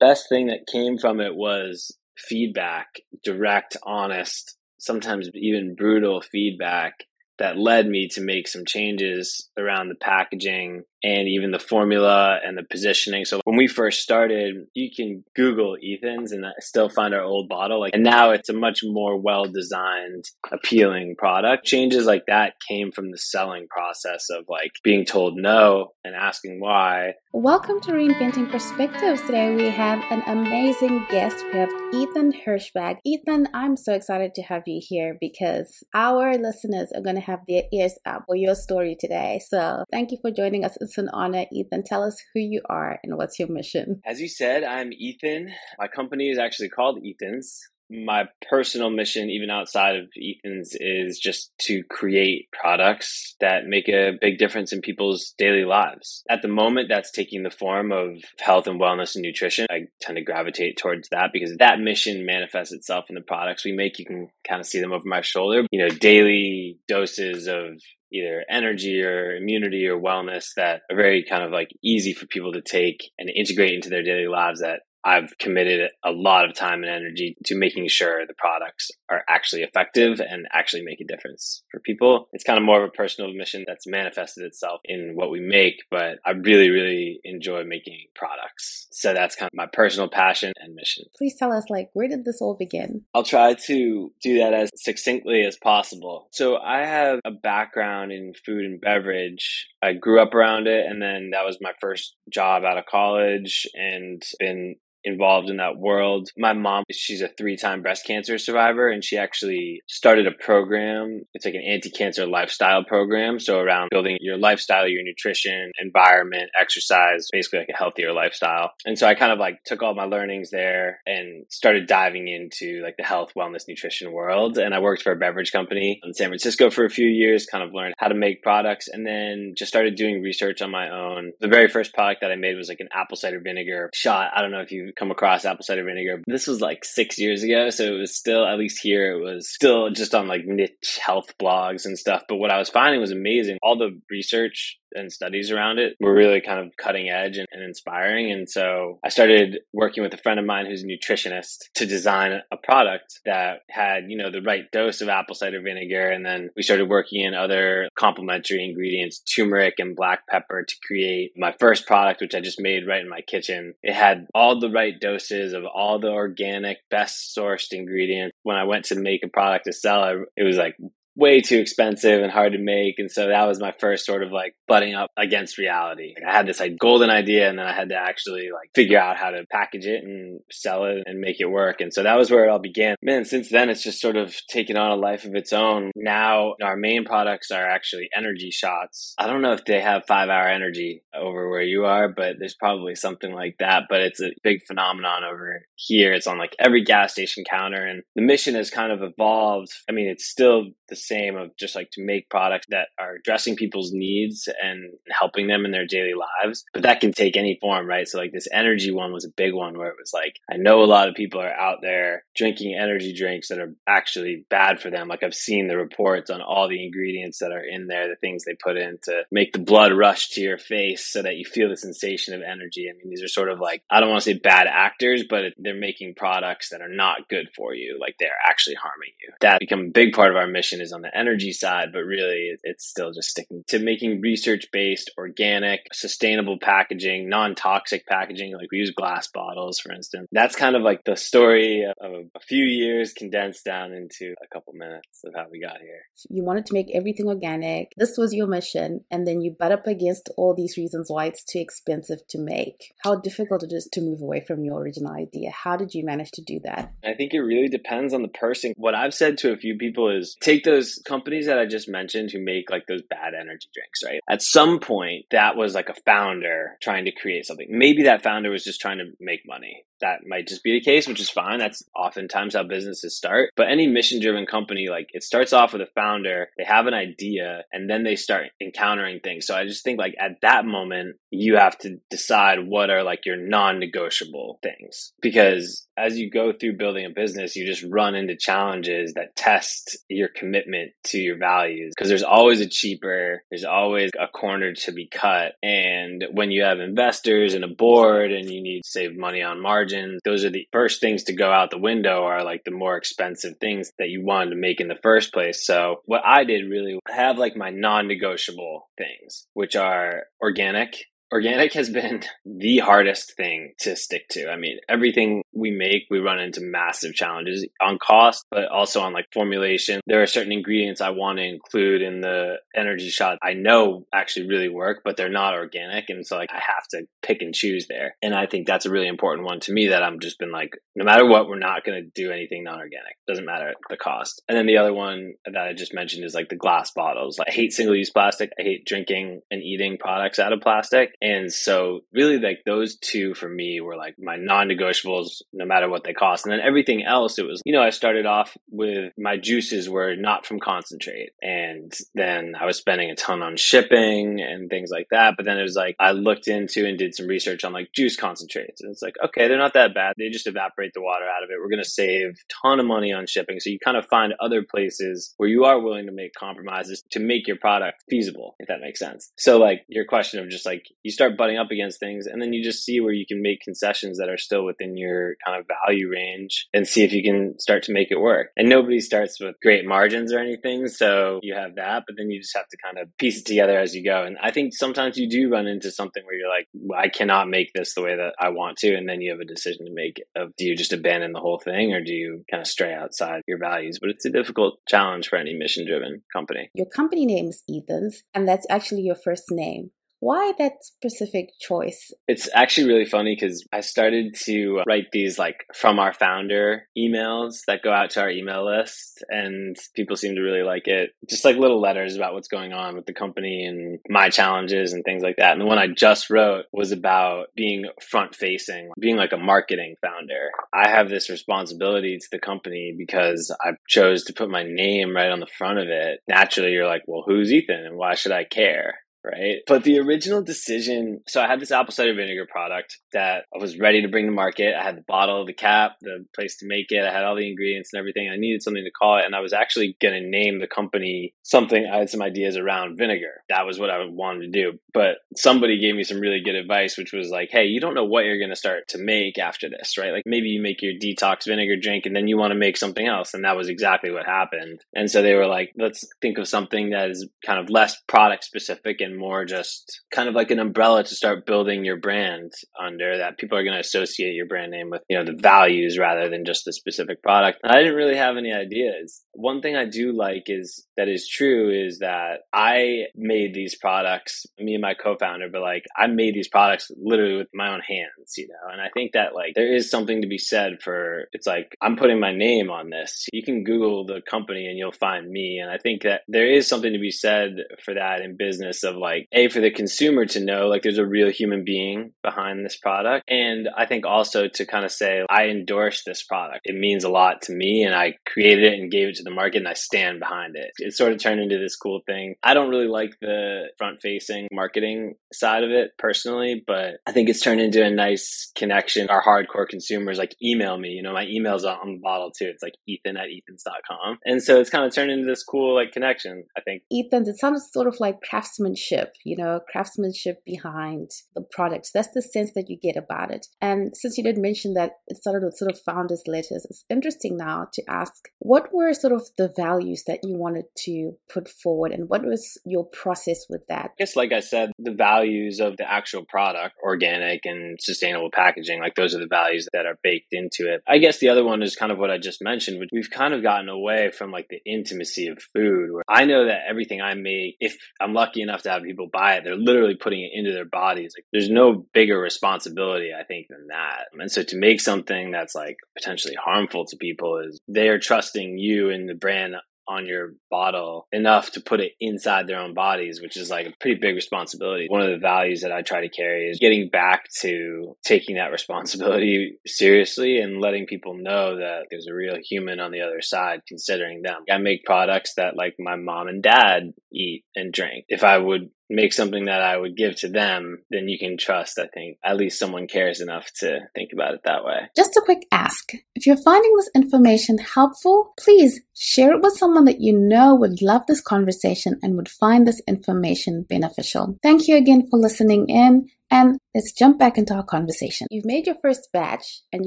best thing that came from it was feedback, direct, honest, sometimes even brutal feedback that led me to make some changes around the packaging and even the formula and the positioning. So when we first started, you can Google Ethan's and still find our old bottle. Like, and now it's a much more well designed, appealing product. Changes like that came from the selling process of like being told no and asking why. Welcome to Reinventing Perspectives. Today we have an amazing guest. We have Ethan Hirschberg. Ethan, I'm so excited to have you here because our listeners are going to have their ears up for your story today. So thank you for joining us. It's an honor. Ethan, tell us who you are and what's your mission. As you said, I'm Ethan. My company is actually called Ethan's my personal mission, even outside of Ethan's, is just to create products that make a big difference in people's daily lives. At the moment, that's taking the form of health and wellness and nutrition. I tend to gravitate towards that because that mission manifests itself in the products we make. You can kind of see them over my shoulder. You know, daily doses of either energy or immunity or wellness that are very kind of like easy for people to take and integrate into their daily lives that I've committed a lot of time and energy to making sure the products are actually effective and actually make a difference for people. It's kind of more of a personal mission that's manifested itself in what we make, but I really, really enjoy making products. So that's kind of my personal passion and mission. Please tell us, like, where did this all begin? I'll try to do that as succinctly as possible. So I have a background in food and beverage. I grew up around it, and then that was my first job out of college and been involved in that world. My mom, she's a three time breast cancer survivor, and she actually started a program. It's like an anti cancer lifestyle program. So, around building your lifestyle, your nutrition, environment, exercise, basically like a healthier lifestyle. And so, I kind of like took all my learnings there and started diving into like the health, wellness, nutrition world. And I worked for a beverage company in San Francisco for a few years, kind of learned how to make products, and then just started doing research on my own. The very first product that I made was like an apple cider vinegar shot. I don't know if you come across apple cider vinegar. This was like six years ago, so it was still at least here it was still just on like niche health blogs and stuff. But what I was finding was amazing. All the research and studies around it were really kind of cutting edge and, and, inspiring. And so I started working with a friend of mine who's a nutritionist to design a product that had, you know, the right dose of apple cider vinegar. And then we started working in other complementary ingredients, turmeric and black pepper to create my first product, which I just made right in my kitchen. It had all the right doses of all the organic, best sourced ingredients. When I went to make a product to sell, it was like way too expensive and hard to make. And so that was my first sort of like butting up against reality. Like I had this like golden idea and then I had to actually like figure out how to package it and sell it and make it work. And so that was where it all began. Man, since then it's just sort of taken on a life of its own. Now our main products are actually energy shots. I don't know if they have five hour energy over where you are, but there's probably something like that. But it's a big phenomenon over here. It's on like every gas station counter and the mission has kind of evolved. I mean, it's still the same of just like to make products that are addressing people's needs and helping them in their daily lives. But that can take any form, right? So like this energy one was a big one where it was like, I know a lot of people are out there drinking energy drinks that are actually bad for them. Like I've seen the reports on all the ingredients that are in there, the things they put in to make the blood rush to your face so that you feel the sensation of energy. I mean, these are sort of like, I don't want to say bad actors, but they're making products that are not good for you. Like they're actually harming you. That become a big part of our mission is on the energy side, but really it's still just sticking to making research based, organic, sustainable packaging, non toxic packaging. Like we use glass bottles, for instance. That's kind of like the story of a few years condensed down into a couple minutes of how we got here. You wanted to make everything organic. This was your mission. And then you butt up against all these reasons why it's too expensive to make. How difficult it is to move away from your original idea. How did you manage to do that? I think it really depends on the person. What I've said to a few people is take those companies that I just mentioned who make like those bad energy drinks, right? At some point, that was like a founder trying to create something. Maybe that founder was just trying to make money. That might just be the case, which is fine. That's oftentimes how businesses start. But any mission driven company, like it starts off with a founder, they have an idea, and then they start encountering things. So I just think like at that moment, you have to decide what are like your non negotiable things because as you go through building a business, you just run into challenges that test your commitment to your values because there's always a cheaper, there's always a corner to be cut. And when you have investors and a board and you need to save money on margin, those are the first things to go out the window are like the more expensive things that you wanted to make in the first place. So what I did really have like my non-negotiable things, which are organic organic has been the hardest thing to stick to. I mean, everything we make, we run into massive challenges on cost, but also on like formulation. There are certain ingredients I want to include in the energy shot I know actually really work, but they're not organic. And so like I have to pick and choose there. And I think that's a really important one to me that I'm just been like, no matter what, we're not going to do anything non-organic. Doesn't matter the cost. And then the other one that I just mentioned is like the glass bottles. Like, I hate single use plastic. I hate drinking and eating products out of plastic. And so really like those two for me were like my non-negotiables no matter what they cost. And then everything else it was, you know, I started off with my juices were not from concentrate. And then I was spending a ton on shipping and things like that. But then it was like I looked into and did some research on like juice concentrates. And it's like, okay, they're not that bad. They just evaporate the water out of it. We're going to save a ton of money on shipping. So you kind of find other places where you are willing to make compromises to make your product feasible, if that makes sense. So like your question of just like you start butting up against things and then you just see where you can make concessions that are still within your kind of value range and see if you can start to make it work. And nobody starts with great margins or anything. So you have that, but then you just have to kind of piece it together as you go. And I think sometimes you do run into something where you're like, I cannot make this the way that I want to. And then you have a decision to make of do you just abandon the whole thing or do you kind of stray outside your values? But it's a difficult challenge for any mission driven company. Your company name is Ethan's, and that's actually your first name. Why that specific choice? It's actually really funny because I started to uh, write these like from our founder emails that go out to our email list, and people seem to really like it. Just like little letters about what's going on with the company and my challenges and things like that. And the one I just wrote was about being front facing, being like a marketing founder. I have this responsibility to the company because I chose to put my name right on the front of it. Naturally, you're like, well, who's Ethan and why should I care? Right? But the original decision so I had this apple cider vinegar product that I was ready to bring to market. I had the bottle, the cap, the place to make it, I had all the ingredients and everything. I needed something to call it, and I was actually going to name the company something. I had some ideas around vinegar. That was what I wanted to do. But somebody gave me some really good advice, which was like, hey, you don't know what you're going to start to make after this, right? Like maybe you make your detox vinegar drink and then you want to make something else. And that was exactly what happened. And so they were like, let's think of something that is kind of less product specific and more just kind of like an umbrella to start building your brand under that people are going to associate your brand name with, you know, the values rather than just the specific product. I didn't really have any ideas. One thing I do like is that is true is that I made these products, me and my co-founder, but like I made these products literally with my own hands, you know, and I think that like there is something to be said for it's like I'm putting my name on this. You can Google the company and you'll find me. And I think that there is something to be said for that in business of like, a for the consumer to know like there's a real human being behind this product. And i think also to kind of say i endorse this product. It means a lot to me and i created it and gave it to the market and i stand behind it. It sort of turned into this cool thing. I don't really like the front facing marketing side of it personally but i think it's turned into a nice connection. Our hardcore consumers like email me. You know my email's on the bottle too. It's like ethan at ethans.com and so it's kind of turned into this cool like connection i think. Ethan it sounds sort of like craftsmanship you know, craftsmanship behind the products. That's the sense that you get about it. And since you did mention that it started with sort of founders' letters, it's interesting now to ask what were sort of the values that you wanted to put forward and what was your process with that? I guess, like I said, the values of the actual product, organic and sustainable packaging, like those are the values that are baked into it. I guess the other one is kind of what I just mentioned, which we've kind of gotten away from like the intimacy of food. Where I know that everything I make, if I'm lucky enough to have people buy it, they're literally putting it into their bodies. Like there's no bigger responsibility, I think, than that. And so to make something that's like potentially harmful to people is they are trusting you and the brand on your bottle enough to put it inside their own bodies, which is like a pretty big responsibility. One of the values that I try to carry is getting back to taking that responsibility seriously and letting people know that there's a real human on the other side considering them. I make products that like my mom and dad eat and drink. If I would make something that I would give to them, then you can trust, I think, at least someone cares enough to think about it that way. Just a quick ask. If you're finding this information helpful, please share it with someone that you know would love this conversation and would find this information beneficial. Thank you again for listening in. And let's jump back into our conversation. You've made your first batch and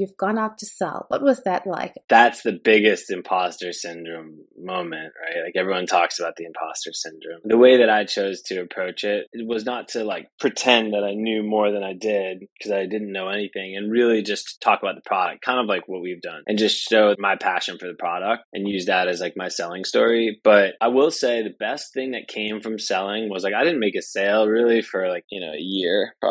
you've gone out to sell. What was that like? That's the biggest imposter syndrome moment, right? Like everyone talks about the imposter syndrome. The way that I chose to approach it, it was not to like pretend that I knew more than I did because I didn't know anything and really just talk about the product, kind of like what we've done and just show my passion for the product and use that as like my selling story. But I will say the best thing that came from selling was like I didn't make a sale really for like, you know, a year probably.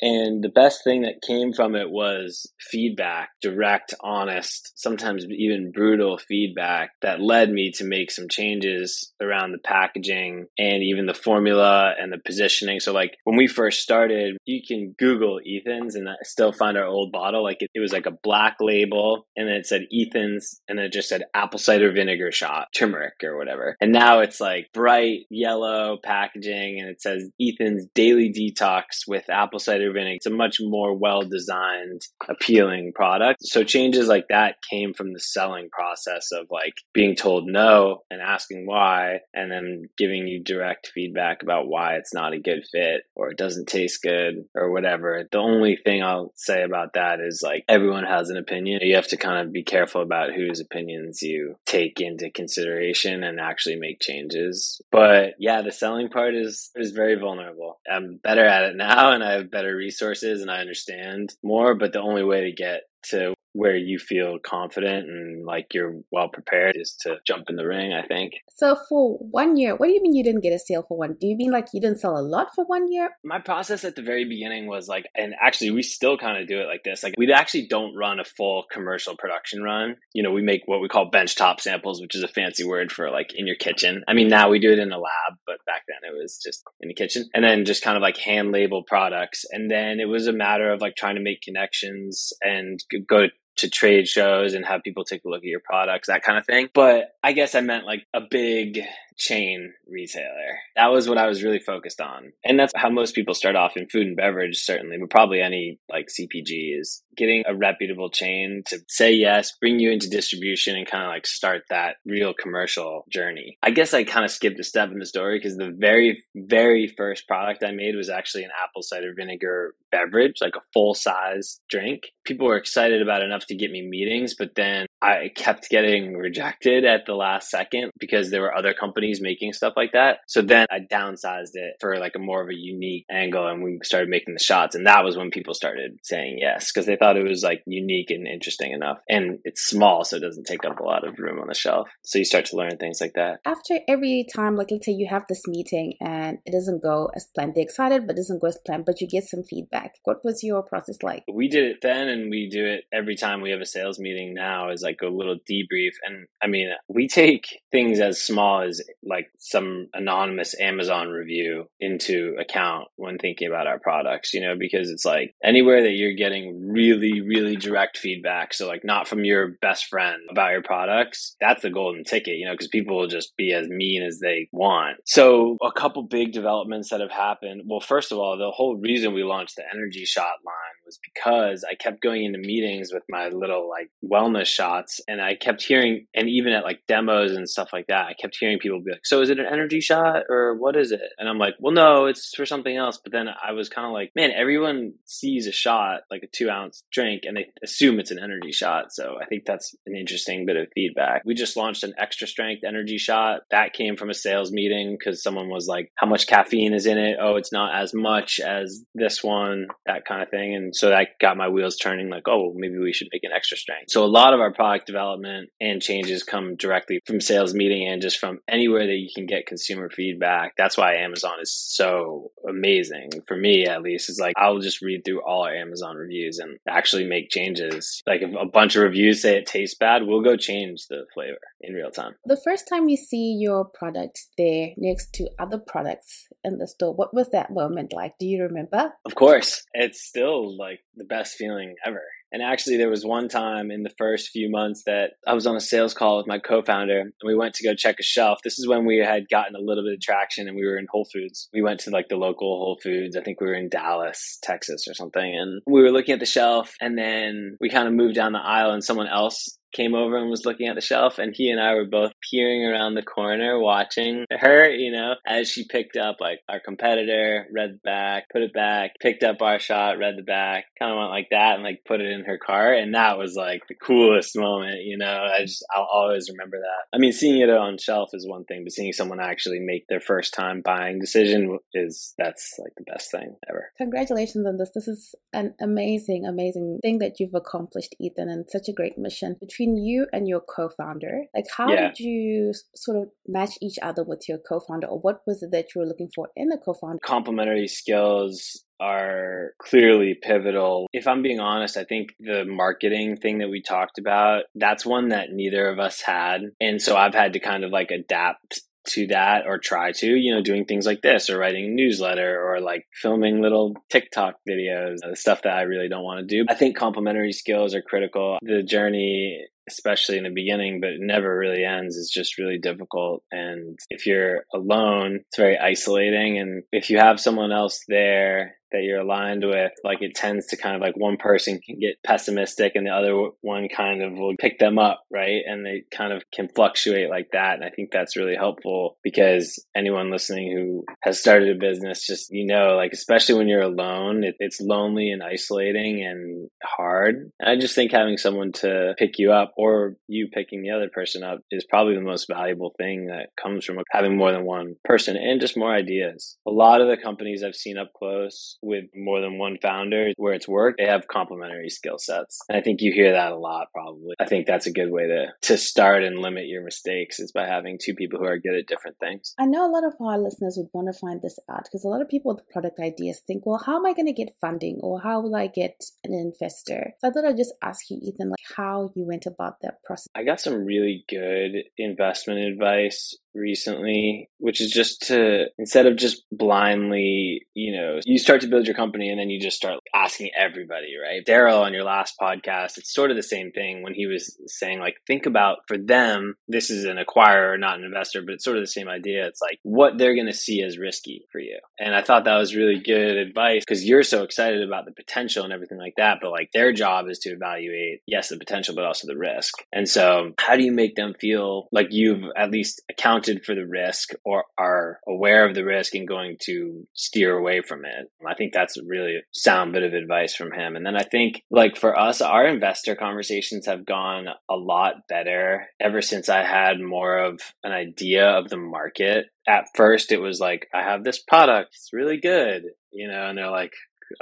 And the best thing that came from it was feedback, direct, honest, sometimes even brutal feedback that led me to make some changes around the packaging and even the formula and the positioning. So, like when we first started, you can Google Ethan's and still find our old bottle. Like it, it was like a black label and then it said Ethan's and then it just said apple cider vinegar shot, turmeric or whatever. And now it's like bright yellow packaging and it says Ethan's daily detox with apple cider vinegar. It's a much more well designed, appealing product. So changes like that came from the selling process of like being told no and asking why, and then giving you direct feedback about why it's not a good fit or it doesn't taste good or whatever. The only thing I'll say about that is like everyone has an opinion. You have to kind of be careful about whose opinions you take into consideration and actually make changes. But yeah, the selling part is is very vulnerable. I'm better at it now and I have better resources and I understand more, but the only way to get to where you feel confident and like you're well prepared is to jump in the ring, I think. So for one year, what do you mean you didn't get a sale for one? Do you mean like you didn't sell a lot for one year? My process at the very beginning was like, and actually we still kind of do it like this. Like we actually don't run a full commercial production run. You know, we make what we call benchtop samples, which is a fancy word for like in your kitchen. I mean, now we do it in a lab, but back it was just in the kitchen. And then just kind of like hand label products. And then it was a matter of like trying to make connections and go to trade shows and have people take a look at your products, that kind of thing. But I guess I meant like a big chain retailer. That was what I was really focused on. And that's how most people start off in food and beverage, certainly, but probably any like CPG is getting a reputable chain to say yes, bring you into distribution and kind of like start that real commercial journey. I guess I kind of skipped a step in the story because the very, very first product I made was actually an apple cider vinegar beverage, like a full size drink. People were excited about enough to get me meetings, but then I kept getting rejected at the last second because there were other companies making stuff like that. So then I downsized it for like a more of a unique angle and we started making the shots. And that was when people started saying yes because they thought it was like unique and interesting enough. And it's small, so it doesn't take up a lot of room on the shelf. So you start to learn things like that. After every time, like let's say you have this meeting and it doesn't go as planned, they're excited, but it doesn't go as planned, but you get some feedback. What was your process like? We did it then and we do it every time we have a sales meeting now is like a little debrief. And I mean, we take things as small as like some anonymous Amazon review into account when thinking about our products, you know, because it's like anywhere that you're getting really, really direct feedback. So, like, not from your best friend about your products, that's the golden ticket, you know, because people will just be as mean as they want. So, a couple big developments that have happened. Well, first of all, the whole reason we launched the energy shot line was because I kept going into meetings with my little like wellness shots and I kept hearing, and even at like demos and stuff like that, I kept hearing people be like, So is it an energy shot or what is it? And I'm like, Well, no, it's for something else. But then I was kind of like, Man, everyone sees a shot, like a two ounce drink, and they assume it's an energy shot. So I think that's an interesting bit of feedback. We just launched an extra strength energy shot that came from a sales meeting because someone was like, How much caffeine is in it? Oh, it's not as much as this one, that kind of thing. And so that got my wheels turning like, oh, maybe we should make an extra strength. So a lot of our product development and changes come directly from sales meeting and just from anywhere that you can get consumer feedback. That's why Amazon is so amazing for me, at least. Is like, I'll just read through all our Amazon reviews and actually make changes. Like if a bunch of reviews say it tastes bad, we'll go change the flavor in real time. The first time you see your product there next to other products in the store, what was that moment like? Do you remember? Of course. It's still like the best feeling ever And actually, there was one time in the first few months that I was on a sales call with my co founder and we went to go check a shelf. This is when we had gotten a little bit of traction and we were in Whole Foods. We went to like the local Whole Foods. I think we were in Dallas, Texas or something. And we were looking at the shelf and then we kind of moved down the aisle and someone else came over and was looking at the shelf and he and I were both peering around the corner watching her, you know, as she picked up like our competitor, read the back, put it back, picked up our shot, read the back, kind of went like that and like put it in her cart. And that was like the coolest moment, you know, I just, I'll always remember that. I mean, seeing it on shelf is one thing, but seeing someone actually make their first time buying decision is, that's like the best thing ever. Congratulations on this. This is an amazing, amazing thing that you've accomplished, Ethan, and such a great mission between you and your co-founder like how yeah. did you sort of match each other with your co-founder or what was it that you were looking for in a co-founder complementary skills are clearly pivotal. If I'm being honest, I think the marketing thing that we talked about, that's one that neither of us had. And so I've had to kind of like adapt to that or try to, you know, doing things like this or writing a newsletter or like filming little TikTok videos, the stuff that I really don't want to do. I think complementary skills are critical. The journey especially in the beginning, but never really ends, is just really difficult. And if you're alone, it's very isolating. And if you have someone else there that you're aligned with, like it tends to kind of like one person can get pessimistic and the other one kind of will pick them up, right? And they kind of can fluctuate like that. And I think that's really helpful because anyone listening who has started a business, just, you know, like, especially when you're alone, it, it's lonely and isolating and hard. And I just think having someone to pick you up or you picking the other person up is probably the most valuable thing that comes from having more than one person and just more ideas. A lot of the companies I've seen up close with more than one founder where it's worked, they have complementary skill sets. And I think you hear that a lot probably. I think that's a good way to to start and limit your mistakes is by having two people who are good at different things. I know a lot of our listeners would want to find this out because a lot of people with product ideas think, well, how am I going to get funding or how will I get an investor? So I thought I'd just ask you, Ethan, like how you went about that process. I got some really good investment advice recently, which is just to instead of just blindly, you know, you start to build your company and then you just start asking everybody, right? Daryl on your last podcast, it's sort of the same thing when he was saying, like, think about for them, this is an acquirer, not an investor, but it's sort of the same idea. It's like what they're going to see as risky for you. And I thought that was really good advice because you're so excited about the potential and everything like that. But like their job is to evaluate, yes, the potential, but also the risk. And so, how do you make them feel like you've at least accounted for the risk or are aware of the risk and going to steer away from it. I think that's a really sound bit of advice from him. And then I think, like for us, our investor conversations have gone a lot better ever since I had more of an idea of the market. At first, it was like, I have this product, it's really good, you know, and they're like,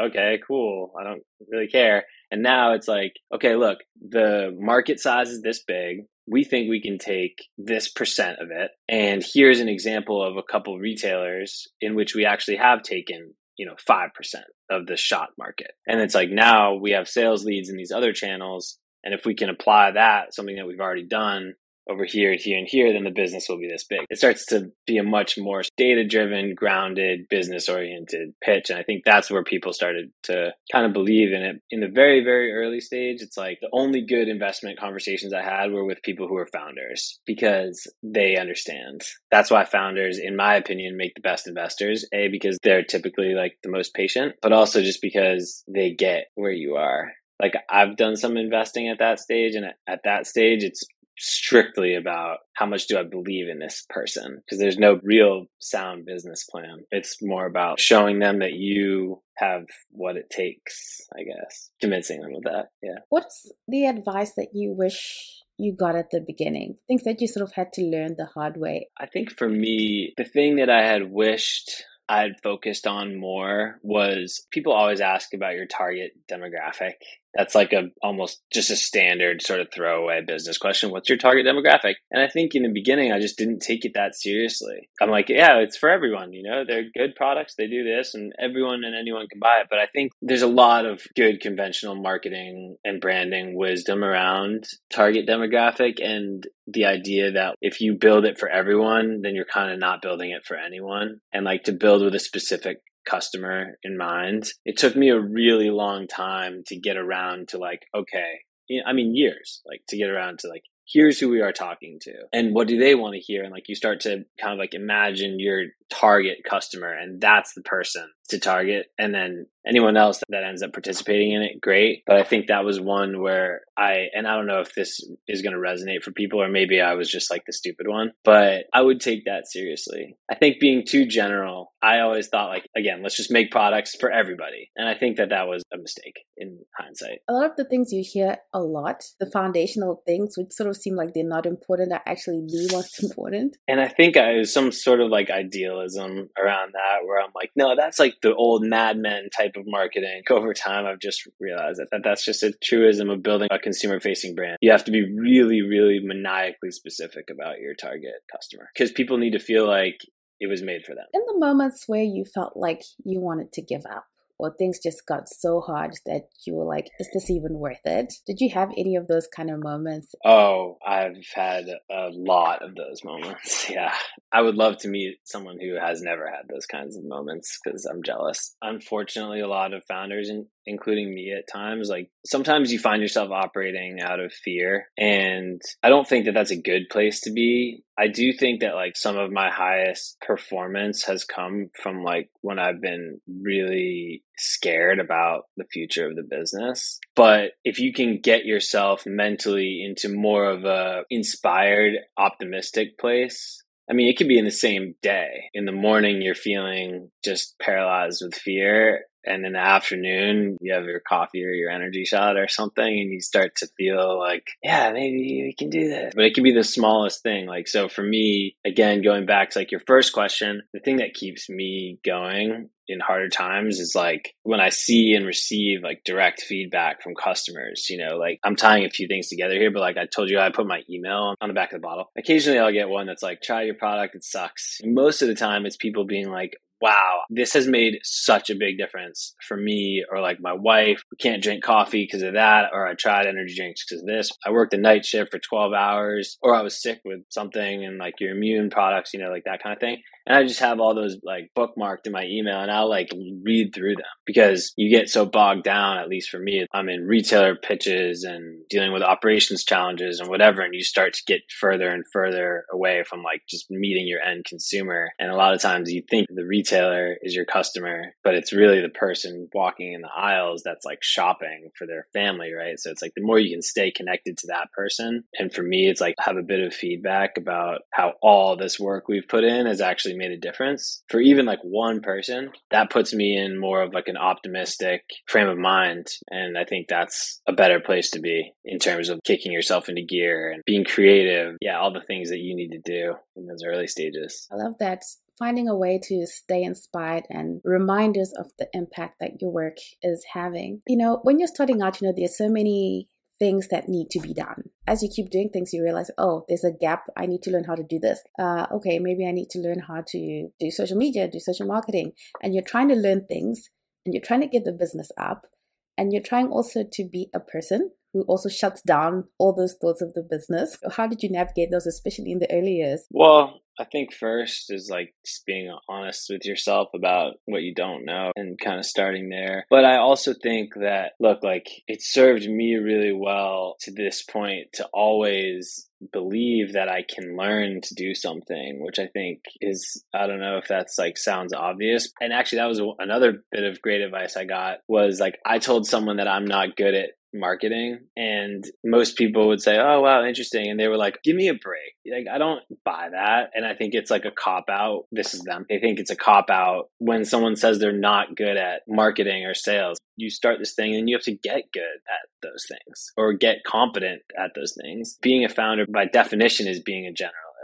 okay, cool. I don't really care. And now it's like, okay, look, the market size is this big we think we can take this percent of it. And here's an example of a couple retailers in which we actually have taken, you know, 5% of the shot market. And it's like now we have sales leads in these other channels. And if we can apply that, something that we've already done over here and here and here, then the business will be this big. It starts to be a much more data driven, grounded, business oriented pitch. And I think that's where people started to kind of believe in it. In the very, very early stage, it's like the only good investment conversations I had were with people who are founders because they understand. That's why founders, in my opinion, make the best investors. A, because they're typically like the most patient, but also just because they get where you are like I've done some investing at that stage and at that stage it's strictly about how much do I believe in this person because there's no real sound business plan. It's more about showing them that you have what it takes, I guess. Convincing them of that. Yeah. What's the advice that you wish you got at the beginning? Things that you sort of had to learn the hard way? I think for me, the thing that I had wished I'd focused on more was people always ask about your target demographic that's like a almost just a standard sort of throwaway business question. What's your target demographic? And I think in the beginning, I just didn't take it that seriously. I'm like, yeah, it's for everyone. You know, they're good products. They do this, and everyone and anyone can buy it. But I think there's a lot of good conventional marketing and branding wisdom around target demographic and the idea that if you build it for everyone, then you're kind of not building it for anyone. And like to build with a specific customer in mind. It took me a really long time to get around to like, okay, I mean, years, like to get around to like, here's who we are talking to and what do they want to hear and like you start to kind of like imagine your target customer and that's the person to target. And then anyone else that ends up participating in it great. But i think that was one where i and i don't know if this is going to resonate for people or maybe i was just like the stupid one but i would take that seriously. I think being too general i always thought like again let's just make products for everybody. And i think that that was a mistake in hindsight. A lot of the things you hear a lot the foundational things which sort of seem like they're not important are actually the most important. And i think i was some sort of like around that where i'm like no that's like the old Mad Men type of marketing. Over time, I've just realized that that's just a truism of building a consumer facing brand. You have to be really, really maniacally specific about your target customer because people need to feel like it was made for them. In the moments where you felt like you wanted to give up, or things just got so hard that you were like, is this even worth it? Did you have any of those kind of moments? Oh, I've had a lot of those moments. Yeah. I would love to meet someone who has never had those kinds of moments because I'm jealous. Unfortunately, a lot of founders, including me at times, like sometimes you find yourself operating out of fear. And I don't think that that's a good place to be. I do think that like some of my highest performance has come from like when I've been really scared about the future of the business. But if you can get yourself mentally into more of a inspired, optimistic place, I mean, it could be in the same day. In the morning, you're feeling just paralyzed with fear and in the afternoon you have your coffee or your energy shot or something and you start to feel like yeah maybe we can do this but it can be the smallest thing like so for me again going back to like your first question the thing that keeps me going in harder times is like when I see and receive like direct feedback from customers, you know, like I'm tying a few things together here, but like I told you, I put my email on the back of the bottle. Occasionally I'll get one that's like, try your product, it sucks. Most of the time it's people being like, wow, this has made such a big difference for me or like my wife. We can't drink coffee because of that, or I tried energy drinks because of this. I worked a night shift for 12 hours, or I was sick with something and like your immune products, you know, like that kind of thing. And I just have all those like bookmarked in my email and I'll like read through them because you get so bogged down, at least for me. I'm in retailer pitches and dealing with operations challenges and whatever. And you start to get further and further away from like just meeting your end consumer. And a lot of times you think the retailer is your customer, but it's really the person walking in the aisles that's like shopping for their family, right? So it's like the more you can stay connected to that person. And for me, it's like have a bit of feedback about how all this work we've put in has actually made a difference for even like one person, that puts me in more of like an optimistic frame of mind. And I think that's a better place to be in terms of kicking yourself into gear and being creative. Yeah, all the things that you need to do in those early stages. I love that finding a way to stay inspired and reminders of the impact that your work is having. You know, when you're starting out, you know, there's so many things that need to be done. As you keep doing things, you realize, oh, there's a gap. I need to learn how to do this. Uh, okay, maybe I need to learn how to do social media, do social marketing. And you're trying to learn things and you're trying to get the business up. And you're trying also to be a person who also shuts down all those thoughts of the business. How did you navigate those, especially in the early years? Well, I think first is like just being honest with yourself about what you don't know and kind of starting there. But I also think that, look, like it served me really well to this point to always believe that I can learn to do something, which I think is, I don't know if that's like sounds obvious. And actually, that was another bit of great advice I got was like, I told someone that I'm not good at marketing and most people would say oh wow interesting and they were like give me a break. Like i don't buy that and i think it's like a cop out this is them they think it's a cop out when someone says they're not good at marketing or sales. You start this thing and you have to get good at those things or get competent at those things. Being a founder by definition is being a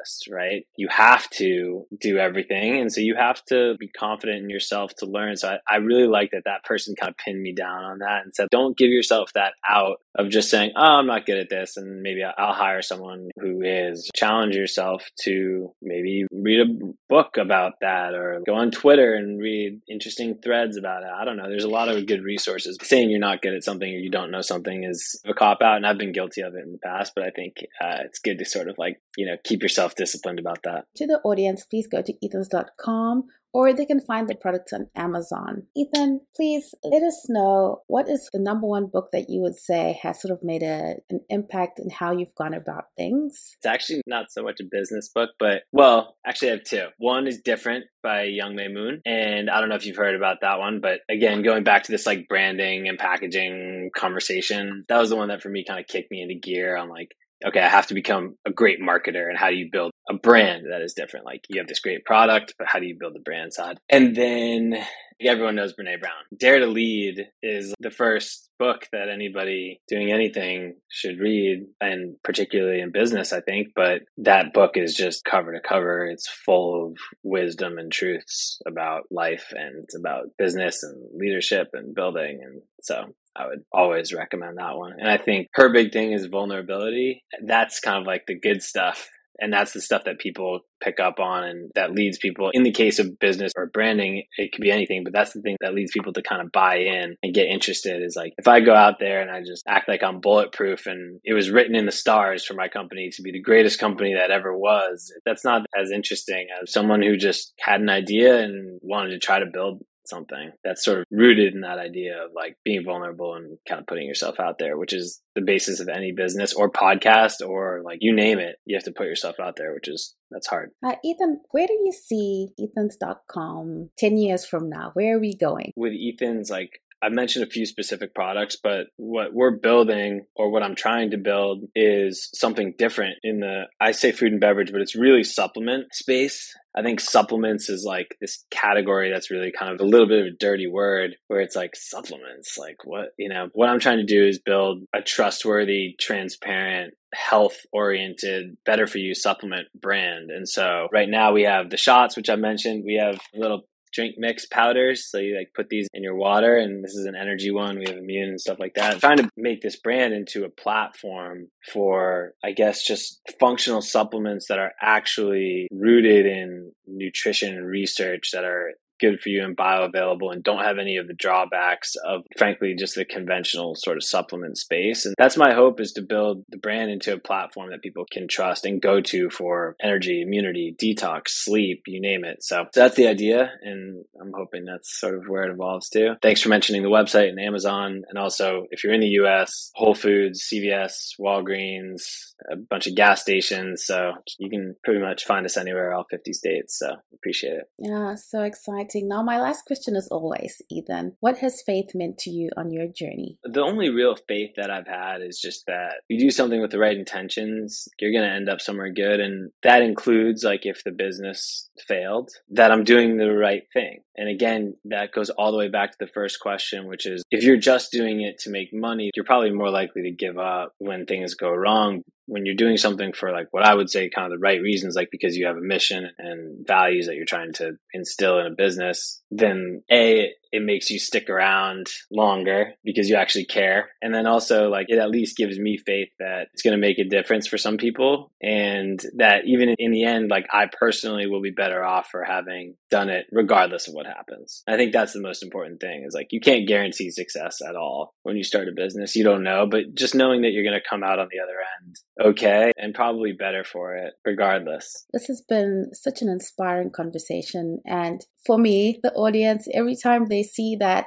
general right? You have to do everything. And so you have to be confident in yourself to learn. So I, I really like that that person kind of pinned me down on that and said, don't give yourself that out of just saying, oh, I'm not good at this. And maybe I'll hire someone who is. Challenge yourself to maybe read a book about that or go on Twitter and read interesting threads about it. I don't know. There's a lot of good resources. Saying you're not good at something or you don't know something is a cop out. And I've been guilty of it in the past, but I think uh, it's good to sort of like, you know, keep yourself disciplined about that. To the audience, please go to ethans.com or they can find the products on Amazon. Ethan, please let us know what is the number one book that you would say has sort of made a, an impact in how you've gone about things? It's actually not so much a business book, but well, actually, I have two. One is Different by Youngme Moon. And I don't know if you've heard about that one, but again, going back to this like branding and packaging conversation, that was the one that for me kind of kicked me into gear on like, okay, I have to become a great marketer and how do you build a brand that is different? Like you have this great product, but how do you build the brand side? And then everyone knows Brene Brown. Dare to Lead is the first book that anybody doing anything should read, and particularly in business, I think. But that book is just cover to cover. It's full of wisdom and truths about life and about business and leadership and building. And so I would always recommend that one. And I think her big thing is vulnerability. That's kind of like the good stuff and that's the stuff that people pick up on and that leads people in the case of business or branding it could be anything but that's the thing that leads people to kind of buy in and get interested is like if i go out there and i just act like i'm bulletproof and it was written in the stars for my company to be the greatest company that ever was that's not as interesting as someone who just had an idea and wanted to try to build something that's sort of rooted in that idea of like being vulnerable and kind of putting yourself out there, which is the basis of any business or podcast or like you name it. You have to put yourself out there, which is that's hard. Uh, Ethan, where do you see Ethans.com 10 years from now? Where are we going? With Ethan's, like I've mentioned a few specific products, but what we're building or what I'm trying to build is something different in the, I say food and beverage, but it's really supplement space. I think supplements is like this category that's really kind of a little bit of a dirty word where it's like supplements. Like what, you know, what I'm trying to do is build a trustworthy, transparent, health oriented, better for you supplement brand. And so right now we have the shots, which I mentioned. We have a little drink mix powders. So you like put these in your water, and this is an energy one. We have immune and stuff like that. I'm trying to make this brand into a platform for, I guess, just functional supplements that are actually rooted in nutrition research that are good for you and bioavailable and don't have any of the drawbacks of frankly just the conventional sort of supplement space. And that's my hope is to build the brand into a platform that people can trust and go to for energy immunity detox sleep you name it. So that's the idea and i'm hoping that's sort of where it evolves to. Thanks for mentioning the website and amazon. And also if you're in the us whole foods cvs walgreens a bunch of gas stations so you can pretty much find us anywhere all 50 states so appreciate it yeah so exciting. Now, my last question is always, Ethan, what has faith meant to you on your journey? The only real faith that I've had is just that you do something with the right intentions, you're going to end up somewhere good. And that includes, like, if the business failed, that I'm doing the right thing. And again, that goes all the way back to the first question, which is if you're just doing it to make money, you're probably more likely to give up when things go wrong. When you're doing something for like what I would say kind of the right reasons, like because you have a mission and values that you're trying to instill in a business, then A, it makes you stick around longer because you actually care. And then also, like, it at least gives me faith that it's going to make a difference for some people. And that even in the end, like, I personally will be better off for having done it regardless of what happens. I think that's the most important thing is like, you can't guarantee success at all when you start a business. You don't know, but just knowing that you're going to come out on the other end okay and probably better for it regardless. This has been such an inspiring conversation. And for me, the audience, every time they see that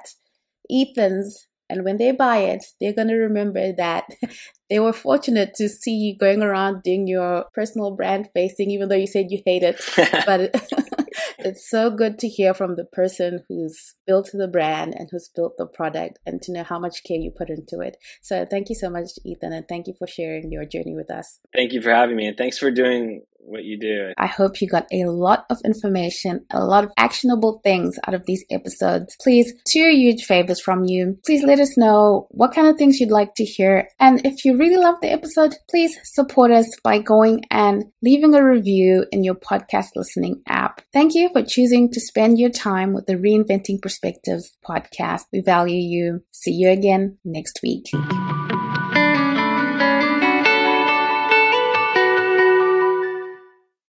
Ethan's and when they buy it, they're going to remember that they were fortunate to see you going around doing your personal brand facing, even though you said you hate it. but it's so good to hear from the person who's built the brand and who's built the product and to know how much care you put into it. So thank you so much, Ethan, and thank you for sharing your journey with us. Thank you for having me, and thanks for doing what you do. I hope you got a lot of information, a lot of actionable things out of these episodes. Please, two huge favors from you. Please let us know what kind of things you'd like to hear. And if you really love the episode, please support us by going and leaving a review in your podcast listening app. Thank you for choosing to spend your time with the Reinventing Perspectives podcast. We value you. See you again next week.